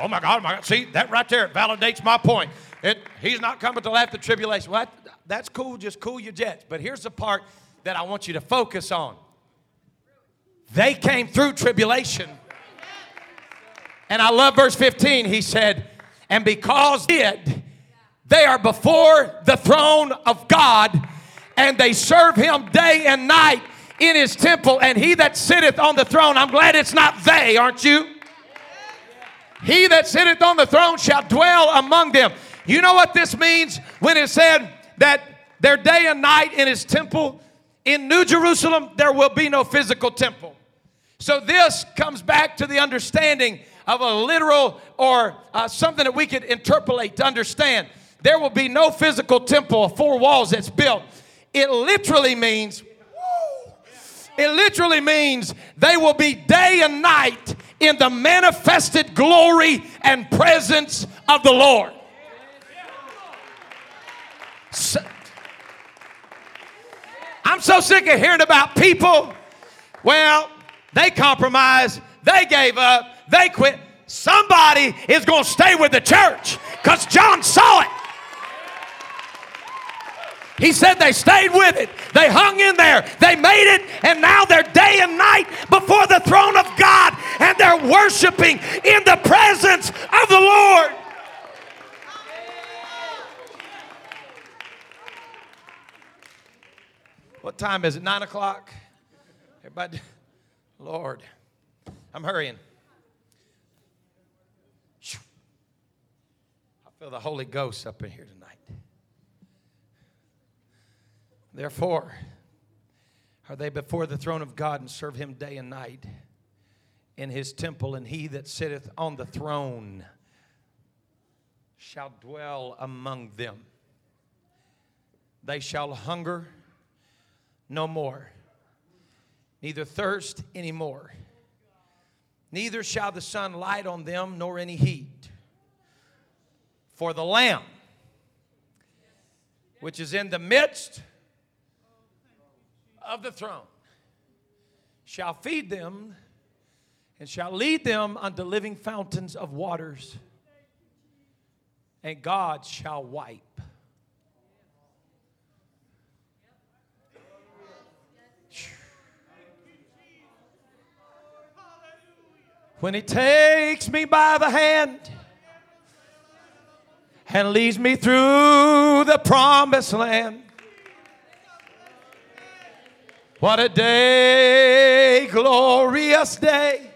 Oh my God, my God. See, that right there it validates my point. It, he's not coming to till after tribulation. Well, that, that's cool, just cool your jets. But here's the part that I want you to focus on. They came through tribulation. And I love verse 15. He said, And because it, they are before the throne of God, and they serve him day and night in his temple. And he that sitteth on the throne, I'm glad it's not they, aren't you? He that sitteth on the throne shall dwell among them. You know what this means when it said that their day and night in his temple? In New Jerusalem, there will be no physical temple. So this comes back to the understanding of a literal or uh, something that we could interpolate to understand. There will be no physical temple of four walls that's built. It literally means, it literally means they will be day and night in the manifested glory and presence of the Lord. So, I'm so sick of hearing about people. Well, they compromised, they gave up, they quit. Somebody is going to stay with the church because John saw it. He said they stayed with it. They hung in there. They made it. And now they're day and night before the throne of God. And they're worshiping in the presence of the Lord. What time is it? Nine o'clock? Everybody, Lord, I'm hurrying. I feel the Holy Ghost up in here tonight. Therefore, are they before the throne of God and serve him day and night in his temple, and he that sitteth on the throne shall dwell among them. They shall hunger no more, neither thirst any more. Neither shall the sun light on them, nor any heat. For the Lamb, which is in the midst of the throne shall feed them and shall lead them unto living fountains of waters, and God shall wipe. When he takes me by the hand and leads me through the promised land. What a day, glorious day.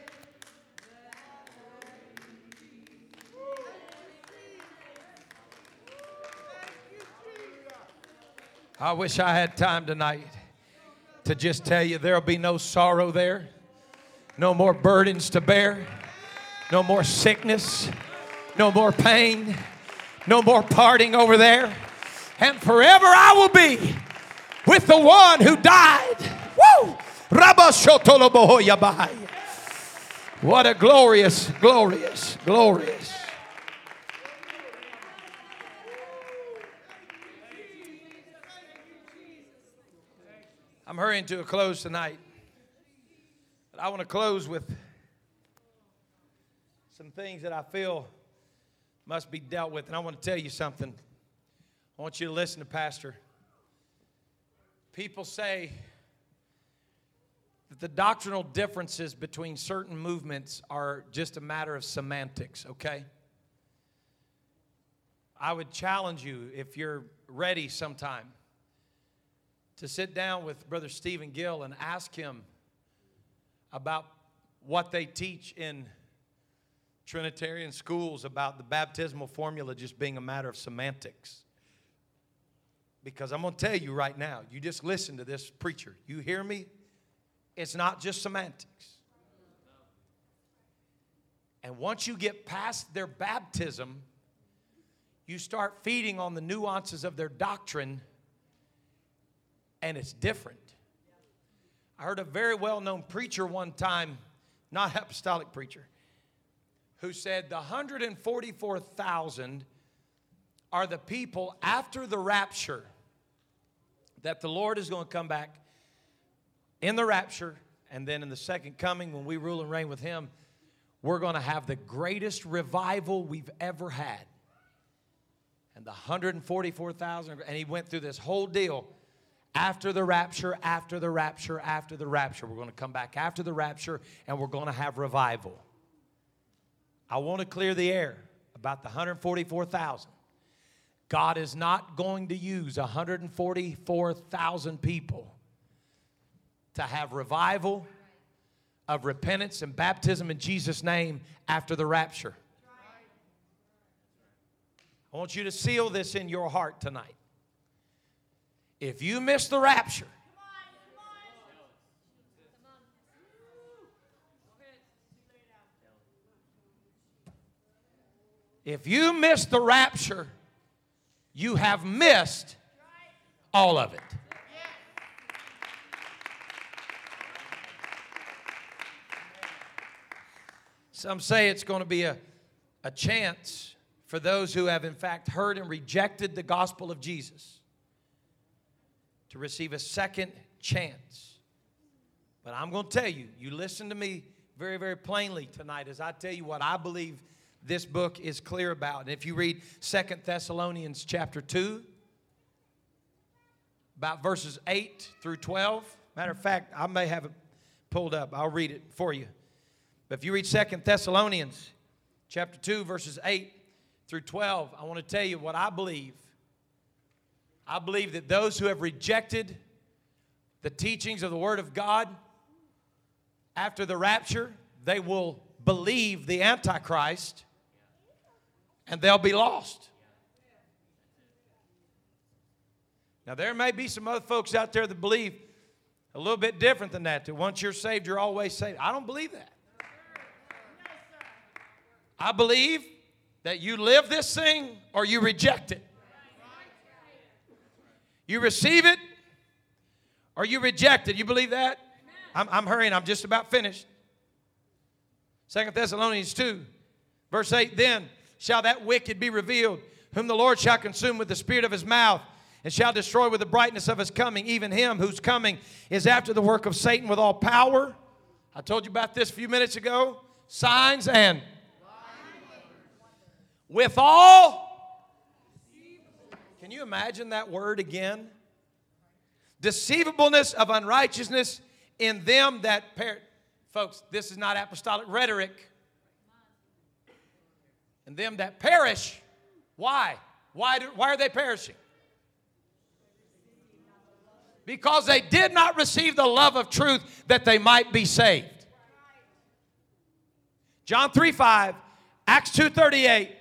I wish I had time tonight to just tell you there'll be no sorrow there, no more burdens to bear, no more sickness, no more pain, no more parting over there. And forever I will be with the one who died. Woo! What a glorious, glorious, glorious. I'm hurrying to a close tonight. But I want to close with some things that I feel must be dealt with. And I want to tell you something. I want you to listen to Pastor. People say that the doctrinal differences between certain movements are just a matter of semantics, okay? I would challenge you, if you're ready sometime, to sit down with Brother Stephen Gill and ask him about what they teach in Trinitarian schools about the baptismal formula just being a matter of semantics. Because I'm going to tell you right now, you just listen to this preacher. You hear me? It's not just semantics. And once you get past their baptism, you start feeding on the nuances of their doctrine, and it's different. I heard a very well known preacher one time, not apostolic preacher, who said the 144,000 are the people after the rapture that the Lord is going to come back in the rapture and then in the second coming when we rule and reign with Him. We're going to have the greatest revival we've ever had. And the 144,000, and he went through this whole deal after the rapture, after the rapture, after the rapture. We're going to come back after the rapture and we're going to have revival. I want to clear the air about the 144,000. God is not going to use 144,000 people to have revival of repentance and baptism in Jesus' name after the rapture. I want you to seal this in your heart tonight. If you miss the rapture, if you miss the rapture, you have missed all of it. Some say it's going to be a, a chance for those who have, in fact, heard and rejected the gospel of Jesus to receive a second chance. But I'm going to tell you, you listen to me very, very plainly tonight as I tell you what I believe this book is clear about. And if you read Second Thessalonians chapter 2, about verses 8 through 12, matter of fact, I may have it pulled up. I'll read it for you. But if you read Second Thessalonians chapter 2, verses 8 through 12, I want to tell you what I believe I believe that those who have rejected the teachings of the Word of God after the rapture, they will believe the Antichrist and they'll be lost. Now, there may be some other folks out there that believe a little bit different than that, that once you're saved, you're always saved. I don't believe that. I believe that you live this thing or you reject it. You receive it or you reject it. You believe that? I'm, I'm hurrying. I'm just about finished. Second Thessalonians 2, verse 8 Then shall that wicked be revealed, whom the Lord shall consume with the spirit of his mouth, and shall destroy with the brightness of his coming, even him whose coming is after the work of Satan with all power. I told you about this a few minutes ago. Signs and with all can you imagine that word again? Deceivableness of unrighteousness in them that perish. Folks, this is not apostolic rhetoric. And them that perish, why? Why, do, why are they perishing? Because they did not receive the love of truth that they might be saved. John 3 5, Acts 2 38.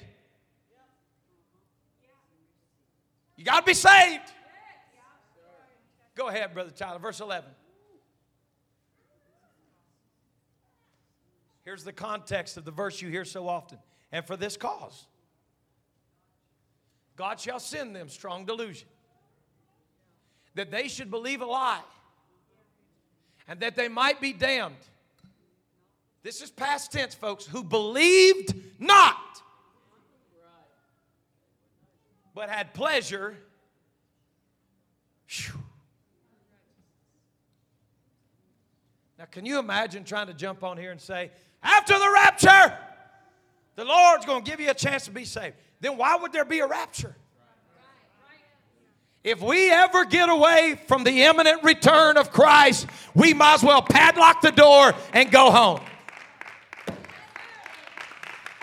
You got to be saved. Go ahead, Brother Tyler, verse 11. Here's the context of the verse you hear so often. And for this cause, God shall send them strong delusion, that they should believe a lie and that they might be damned. This is past tense, folks, who believed not, but had pleasure. Whew. Now, can you imagine trying to jump on here and say, after the rapture, the Lord's going to give you a chance to be saved? Then why would there be a rapture? If we ever get away from the imminent return of Christ, we might as well padlock the door and go home.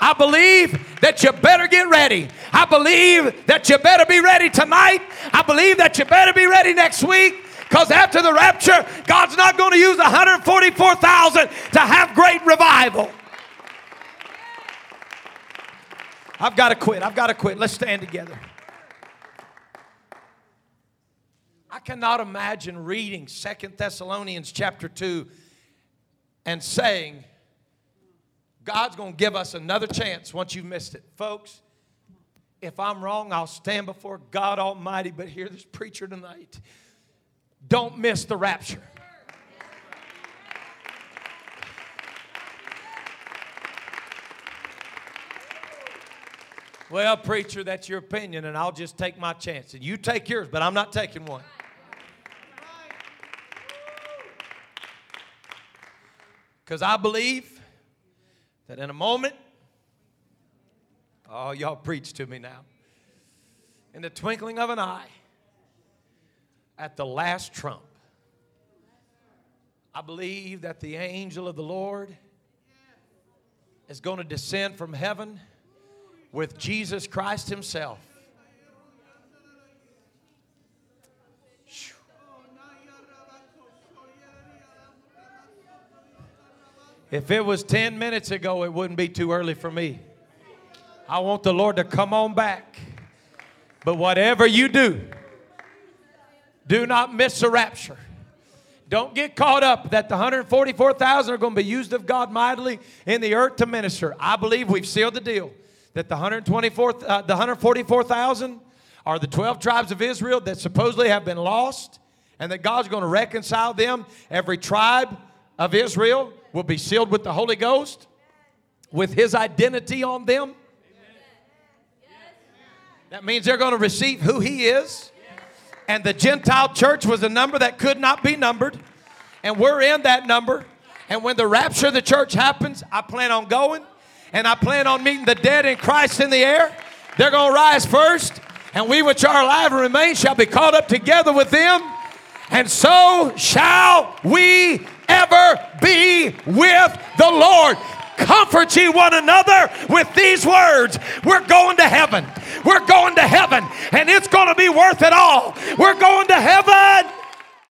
I believe that you better get ready. I believe that you better be ready tonight. I believe that you better be ready next week. Because after the rapture, God's not going to use 144,000 to have great revival. I've got to quit. I've got to quit. Let's stand together. I cannot imagine reading Second Thessalonians chapter 2 and saying, God's going to give us another chance once you've missed it. Folks, if I'm wrong, I'll stand before God Almighty, but hear this preacher tonight. Don't miss the rapture. Well, preacher, that's your opinion, and I'll just take my chance. And you take yours, but I'm not taking one. Because I believe that in a moment, oh, y'all preach to me now. In the twinkling of an eye, at the last trump. I believe that the angel of the Lord is going to descend from heaven with Jesus Christ Himself. If it was 10 minutes ago, it wouldn't be too early for me. I want the Lord to come on back. But whatever you do, do not miss the rapture. Don't get caught up that the 144,000 are going to be used of God mightily in the earth to minister. I believe we've sealed the deal that the 124, uh, the 144,000 are the 12 tribes of Israel that supposedly have been lost, and that God's going to reconcile them. Every tribe of Israel will be sealed with the Holy Ghost, with His identity on them. That means they're going to receive who He is and the Gentile church was a number that could not be numbered. And we're in that number. And when the rapture of the church happens, I plan on going and I plan on meeting the dead in Christ in the air. They're going to rise first, and we which are alive and remain shall be caught up together with them. And so shall we ever be with the Lord. Comfort ye one another with these words. We're going to heaven. We're going to heaven, and it's going to be worth it all. We're going to heaven.